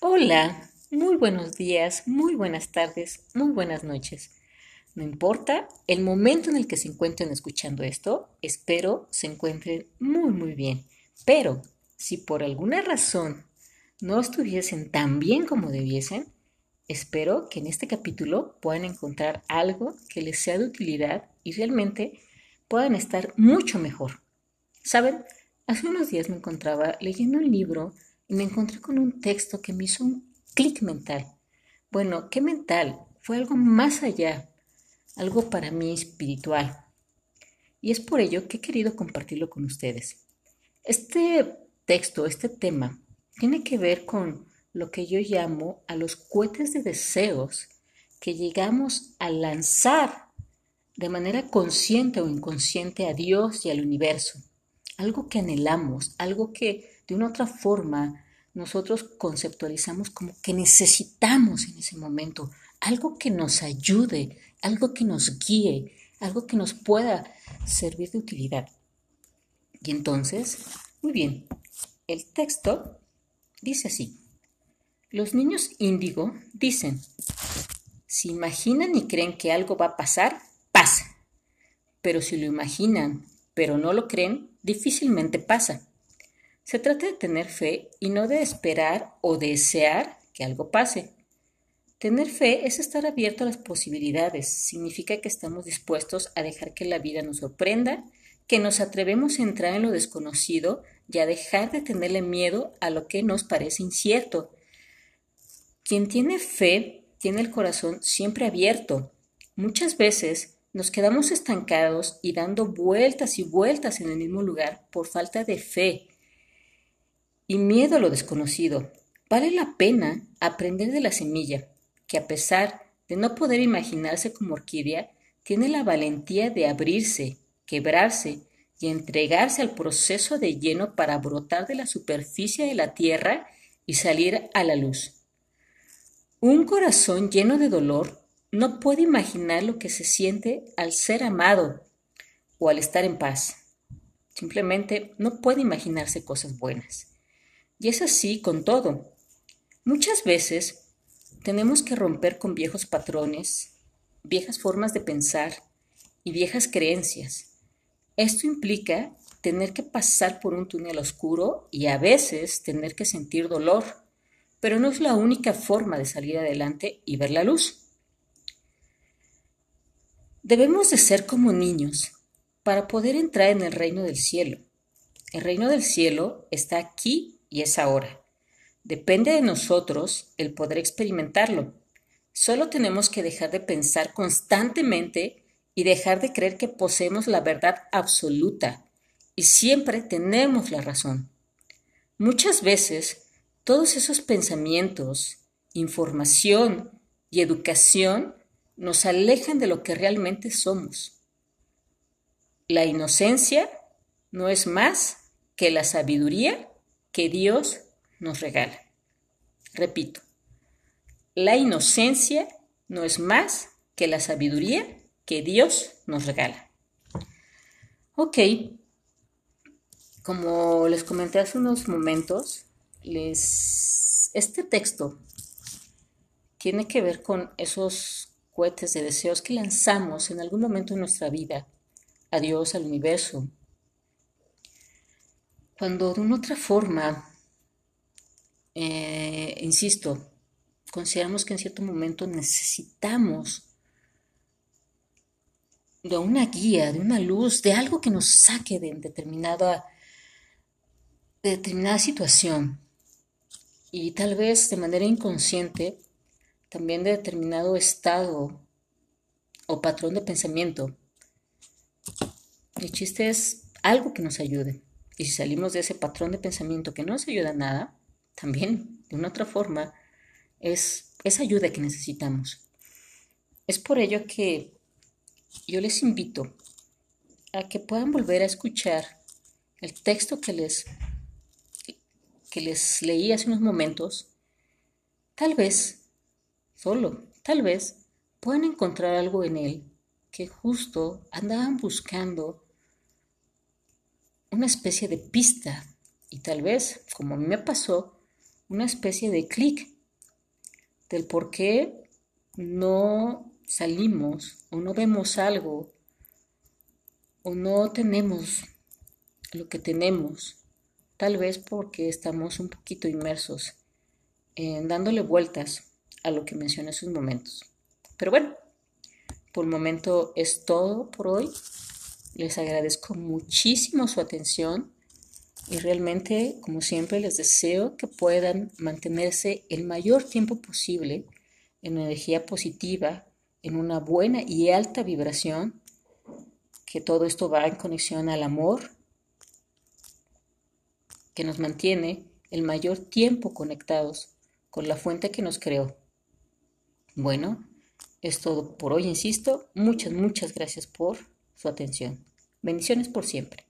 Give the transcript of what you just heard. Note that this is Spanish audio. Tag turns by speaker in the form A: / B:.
A: Hola, muy buenos días, muy buenas tardes, muy buenas noches. No importa el momento en el que se encuentren escuchando esto, espero se encuentren muy muy bien. Pero si por alguna razón no estuviesen tan bien como debiesen, espero que en este capítulo puedan encontrar algo que les sea de utilidad y realmente puedan estar mucho mejor. Saben, hace unos días me encontraba leyendo un libro y me encontré con un texto que me hizo un clic mental. Bueno, ¿qué mental? Fue algo más allá, algo para mí espiritual. Y es por ello que he querido compartirlo con ustedes. Este texto, este tema, tiene que ver con lo que yo llamo a los cohetes de deseos que llegamos a lanzar de manera consciente o inconsciente a Dios y al universo. Algo que anhelamos, algo que de una otra forma nosotros conceptualizamos como que necesitamos en ese momento, algo que nos ayude, algo que nos guíe, algo que nos pueda servir de utilidad. Y entonces, muy bien, el texto dice así. Los niños índigo dicen, si imaginan y creen que algo va a pasar, pasa. Pero si lo imaginan, pero no lo creen, difícilmente pasa. Se trata de tener fe y no de esperar o desear que algo pase. Tener fe es estar abierto a las posibilidades. Significa que estamos dispuestos a dejar que la vida nos sorprenda, que nos atrevemos a entrar en lo desconocido y a dejar de tenerle miedo a lo que nos parece incierto. Quien tiene fe tiene el corazón siempre abierto. Muchas veces nos quedamos estancados y dando vueltas y vueltas en el mismo lugar por falta de fe y miedo a lo desconocido. Vale la pena aprender de la semilla, que a pesar de no poder imaginarse como orquídea, tiene la valentía de abrirse, quebrarse y entregarse al proceso de lleno para brotar de la superficie de la tierra y salir a la luz. Un corazón lleno de dolor no puede imaginar lo que se siente al ser amado o al estar en paz. Simplemente no puede imaginarse cosas buenas. Y es así con todo. Muchas veces tenemos que romper con viejos patrones, viejas formas de pensar y viejas creencias. Esto implica tener que pasar por un túnel oscuro y a veces tener que sentir dolor, pero no es la única forma de salir adelante y ver la luz. Debemos de ser como niños para poder entrar en el reino del cielo. El reino del cielo está aquí y es ahora. Depende de nosotros el poder experimentarlo. Solo tenemos que dejar de pensar constantemente y dejar de creer que poseemos la verdad absoluta y siempre tenemos la razón. Muchas veces todos esos pensamientos, información y educación nos alejan de lo que realmente somos. La inocencia no es más que la sabiduría que Dios nos regala. Repito, la inocencia no es más que la sabiduría que Dios nos regala. Ok, como les comenté hace unos momentos, este texto tiene que ver con esos cohetes de deseos que lanzamos en algún momento de nuestra vida a Dios, al universo, cuando de una otra forma, eh, insisto, consideramos que en cierto momento necesitamos de una guía, de una luz, de algo que nos saque de determinada, de determinada situación y tal vez de manera inconsciente también de determinado estado o patrón de pensamiento. El chiste es algo que nos ayude. Y si salimos de ese patrón de pensamiento que no nos ayuda nada, también, de una otra forma, es esa ayuda que necesitamos. Es por ello que yo les invito a que puedan volver a escuchar el texto que les, que les leí hace unos momentos. Tal vez, solo, tal vez, puedan encontrar algo en él que justo andaban buscando una especie de pista y tal vez, como a mí me pasó, una especie de clic del por qué no salimos o no vemos algo o no tenemos lo que tenemos, tal vez porque estamos un poquito inmersos en dándole vueltas a lo que mencioné hace unos momentos. Pero bueno, por el momento es todo por hoy. Les agradezco muchísimo su atención y realmente, como siempre, les deseo que puedan mantenerse el mayor tiempo posible en energía positiva, en una buena y alta vibración, que todo esto va en conexión al amor, que nos mantiene el mayor tiempo conectados con la fuente que nos creó. Bueno, es todo por hoy, insisto. Muchas, muchas gracias por su atención. Bendiciones por siempre.